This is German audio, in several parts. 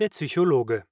Der Psychologe.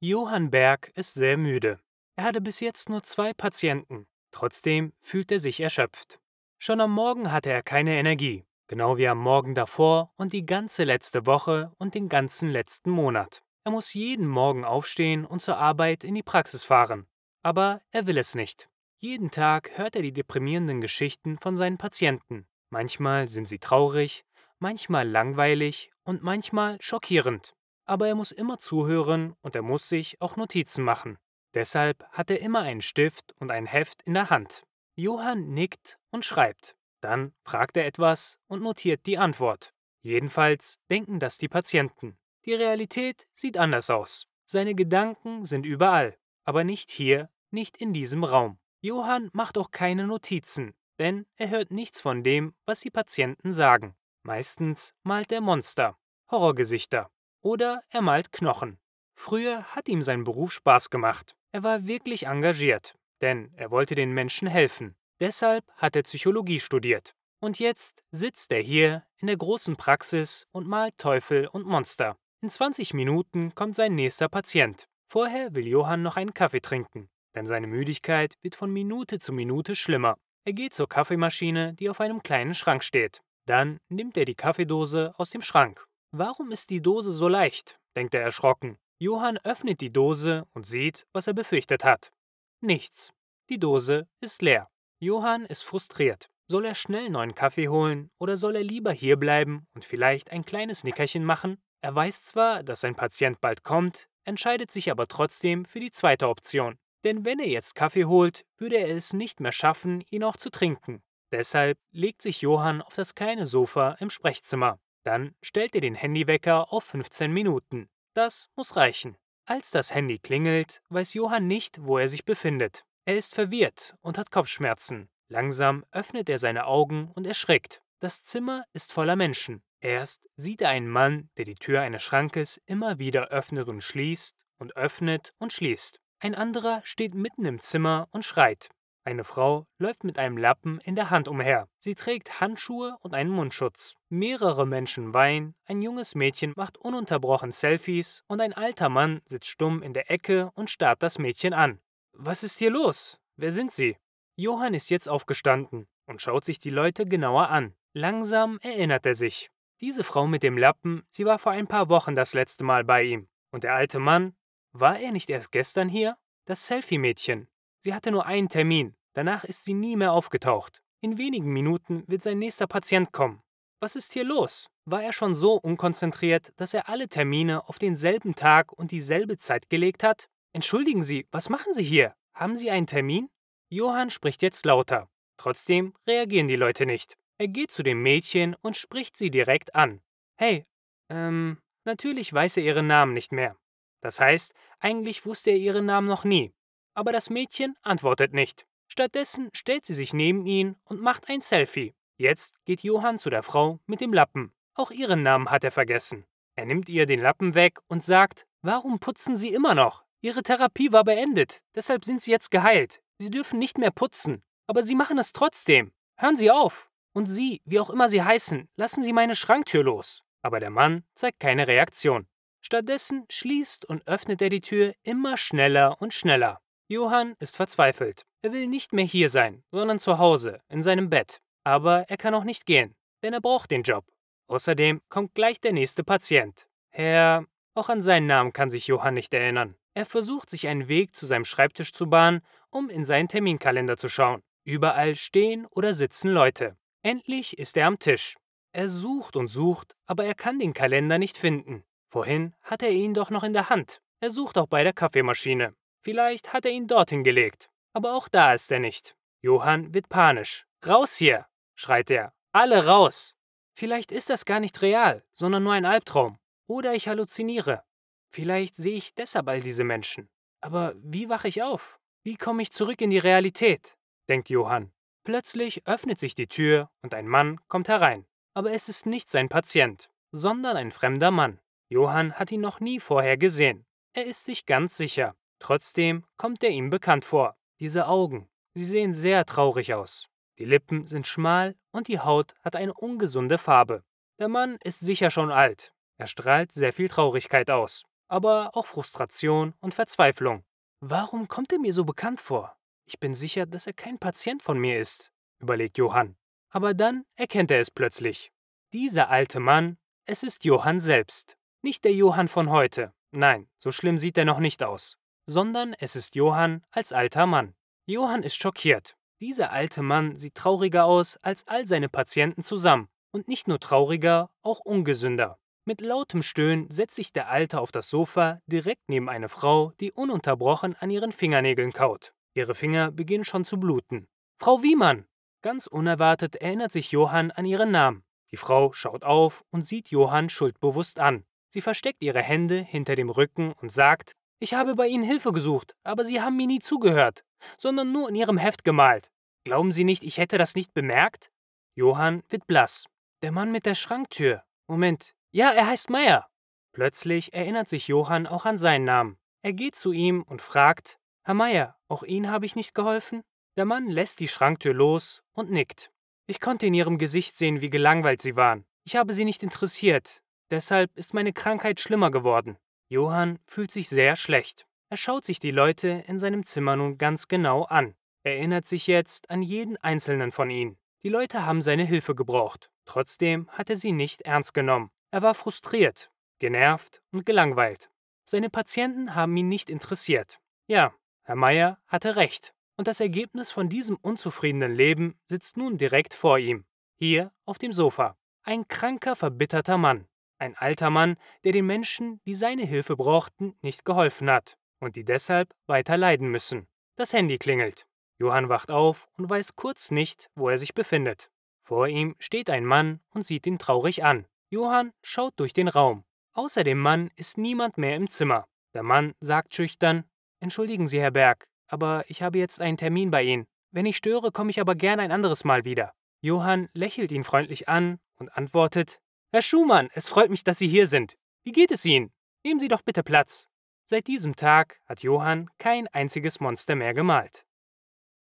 Johann Berg ist sehr müde. Er hatte bis jetzt nur zwei Patienten. Trotzdem fühlt er sich erschöpft. Schon am Morgen hatte er keine Energie, genau wie am Morgen davor und die ganze letzte Woche und den ganzen letzten Monat. Er muss jeden Morgen aufstehen und zur Arbeit in die Praxis fahren. Aber er will es nicht. Jeden Tag hört er die deprimierenden Geschichten von seinen Patienten. Manchmal sind sie traurig, manchmal langweilig und manchmal schockierend. Aber er muss immer zuhören und er muss sich auch Notizen machen. Deshalb hat er immer einen Stift und ein Heft in der Hand. Johann nickt und schreibt. Dann fragt er etwas und notiert die Antwort. Jedenfalls denken das die Patienten. Die Realität sieht anders aus. Seine Gedanken sind überall, aber nicht hier, nicht in diesem Raum. Johann macht auch keine Notizen, denn er hört nichts von dem, was die Patienten sagen. Meistens malt er Monster, Horrorgesichter oder er malt Knochen. Früher hat ihm sein Beruf Spaß gemacht. Er war wirklich engagiert, denn er wollte den Menschen helfen. Deshalb hat er Psychologie studiert. Und jetzt sitzt er hier in der großen Praxis und malt Teufel und Monster. In 20 Minuten kommt sein nächster Patient. Vorher will Johann noch einen Kaffee trinken, denn seine Müdigkeit wird von Minute zu Minute schlimmer. Er geht zur Kaffeemaschine, die auf einem kleinen Schrank steht. Dann nimmt er die Kaffeedose aus dem Schrank. Warum ist die Dose so leicht? denkt er erschrocken. Johann öffnet die Dose und sieht, was er befürchtet hat. Nichts. Die Dose ist leer. Johann ist frustriert. Soll er schnell neuen Kaffee holen oder soll er lieber hierbleiben und vielleicht ein kleines Nickerchen machen? Er weiß zwar, dass sein Patient bald kommt, entscheidet sich aber trotzdem für die zweite Option. Denn wenn er jetzt Kaffee holt, würde er es nicht mehr schaffen, ihn auch zu trinken. Deshalb legt sich Johann auf das kleine Sofa im Sprechzimmer. Dann stellt er den Handywecker auf 15 Minuten. Das muss reichen. Als das Handy klingelt, weiß Johann nicht, wo er sich befindet. Er ist verwirrt und hat Kopfschmerzen. Langsam öffnet er seine Augen und erschrickt. Das Zimmer ist voller Menschen. Erst sieht er einen Mann, der die Tür eines Schrankes immer wieder öffnet und schließt und öffnet und schließt. Ein anderer steht mitten im Zimmer und schreit. Eine Frau läuft mit einem Lappen in der Hand umher. Sie trägt Handschuhe und einen Mundschutz. Mehrere Menschen weinen, ein junges Mädchen macht ununterbrochen Selfies und ein alter Mann sitzt stumm in der Ecke und starrt das Mädchen an. Was ist hier los? Wer sind Sie? Johann ist jetzt aufgestanden und schaut sich die Leute genauer an. Langsam erinnert er sich. Diese Frau mit dem Lappen, sie war vor ein paar Wochen das letzte Mal bei ihm. Und der alte Mann, war er nicht erst gestern hier? Das Selfie-Mädchen. Sie hatte nur einen Termin. Danach ist sie nie mehr aufgetaucht. In wenigen Minuten wird sein nächster Patient kommen. Was ist hier los? War er schon so unkonzentriert, dass er alle Termine auf denselben Tag und dieselbe Zeit gelegt hat? Entschuldigen Sie, was machen Sie hier? Haben Sie einen Termin? Johann spricht jetzt lauter. Trotzdem reagieren die Leute nicht. Er geht zu dem Mädchen und spricht sie direkt an. Hey, ähm, natürlich weiß er ihren Namen nicht mehr. Das heißt, eigentlich wusste er ihren Namen noch nie. Aber das Mädchen antwortet nicht. Stattdessen stellt sie sich neben ihn und macht ein Selfie. Jetzt geht Johann zu der Frau mit dem Lappen. Auch ihren Namen hat er vergessen. Er nimmt ihr den Lappen weg und sagt, warum putzen Sie immer noch? Ihre Therapie war beendet, deshalb sind Sie jetzt geheilt. Sie dürfen nicht mehr putzen. Aber Sie machen es trotzdem. Hören Sie auf. Und Sie, wie auch immer Sie heißen, lassen Sie meine Schranktür los. Aber der Mann zeigt keine Reaktion. Stattdessen schließt und öffnet er die Tür immer schneller und schneller. Johann ist verzweifelt. Er will nicht mehr hier sein, sondern zu Hause, in seinem Bett. Aber er kann auch nicht gehen, denn er braucht den Job. Außerdem kommt gleich der nächste Patient. Herr. Auch an seinen Namen kann sich Johann nicht erinnern. Er versucht, sich einen Weg zu seinem Schreibtisch zu bahnen, um in seinen Terminkalender zu schauen. Überall stehen oder sitzen Leute. Endlich ist er am Tisch. Er sucht und sucht, aber er kann den Kalender nicht finden. Vorhin hat er ihn doch noch in der Hand. Er sucht auch bei der Kaffeemaschine. Vielleicht hat er ihn dorthin gelegt. Aber auch da ist er nicht. Johann wird panisch. Raus hier! schreit er. Alle raus! Vielleicht ist das gar nicht real, sondern nur ein Albtraum. Oder ich halluziniere. Vielleicht sehe ich deshalb all diese Menschen. Aber wie wache ich auf? Wie komme ich zurück in die Realität? denkt Johann. Plötzlich öffnet sich die Tür und ein Mann kommt herein. Aber es ist nicht sein Patient, sondern ein fremder Mann. Johann hat ihn noch nie vorher gesehen. Er ist sich ganz sicher. Trotzdem kommt er ihm bekannt vor. Diese Augen, sie sehen sehr traurig aus. Die Lippen sind schmal und die Haut hat eine ungesunde Farbe. Der Mann ist sicher schon alt. Er strahlt sehr viel Traurigkeit aus. aber auch Frustration und Verzweiflung. Warum kommt er mir so bekannt vor? Ich bin sicher, dass er kein Patient von mir ist, überlegt Johann. Aber dann erkennt er es plötzlich. Dieser alte Mann, es ist Johann selbst. Nicht der Johann von heute. Nein, so schlimm sieht er noch nicht aus. Sondern es ist Johann als alter Mann. Johann ist schockiert. Dieser alte Mann sieht trauriger aus als all seine Patienten zusammen. Und nicht nur trauriger, auch ungesünder. Mit lautem Stöhnen setzt sich der Alte auf das Sofa direkt neben eine Frau, die ununterbrochen an ihren Fingernägeln kaut. Ihre Finger beginnen schon zu bluten. Frau Wiemann! Ganz unerwartet erinnert sich Johann an ihren Namen. Die Frau schaut auf und sieht Johann schuldbewusst an. Sie versteckt ihre Hände hinter dem Rücken und sagt, ich habe bei Ihnen Hilfe gesucht, aber Sie haben mir nie zugehört, sondern nur in Ihrem Heft gemalt. Glauben Sie nicht, ich hätte das nicht bemerkt? Johann wird blass. Der Mann mit der Schranktür. Moment, ja, er heißt Meier. Plötzlich erinnert sich Johann auch an seinen Namen. Er geht zu ihm und fragt, Herr Meier, auch Ihnen habe ich nicht geholfen? Der Mann lässt die Schranktür los und nickt. Ich konnte in Ihrem Gesicht sehen, wie gelangweilt Sie waren. Ich habe Sie nicht interessiert. Deshalb ist meine Krankheit schlimmer geworden. Johann fühlt sich sehr schlecht. Er schaut sich die Leute in seinem Zimmer nun ganz genau an. Er erinnert sich jetzt an jeden einzelnen von ihnen. Die Leute haben seine Hilfe gebraucht. Trotzdem hat er sie nicht ernst genommen. Er war frustriert, genervt und gelangweilt. Seine Patienten haben ihn nicht interessiert. Ja, Herr Meier hatte recht. Und das Ergebnis von diesem unzufriedenen Leben sitzt nun direkt vor ihm. Hier auf dem Sofa. Ein kranker, verbitterter Mann. Ein alter Mann, der den Menschen, die seine Hilfe brauchten, nicht geholfen hat und die deshalb weiter leiden müssen. Das Handy klingelt. Johann wacht auf und weiß kurz nicht, wo er sich befindet. Vor ihm steht ein Mann und sieht ihn traurig an. Johann schaut durch den Raum. Außer dem Mann ist niemand mehr im Zimmer. Der Mann sagt schüchtern: Entschuldigen Sie, Herr Berg, aber ich habe jetzt einen Termin bei Ihnen. Wenn ich störe, komme ich aber gern ein anderes Mal wieder. Johann lächelt ihn freundlich an und antwortet: Herr Schumann, es freut mich, dass Sie hier sind. Wie geht es Ihnen? Nehmen Sie doch bitte Platz. Seit diesem Tag hat Johann kein einziges Monster mehr gemalt.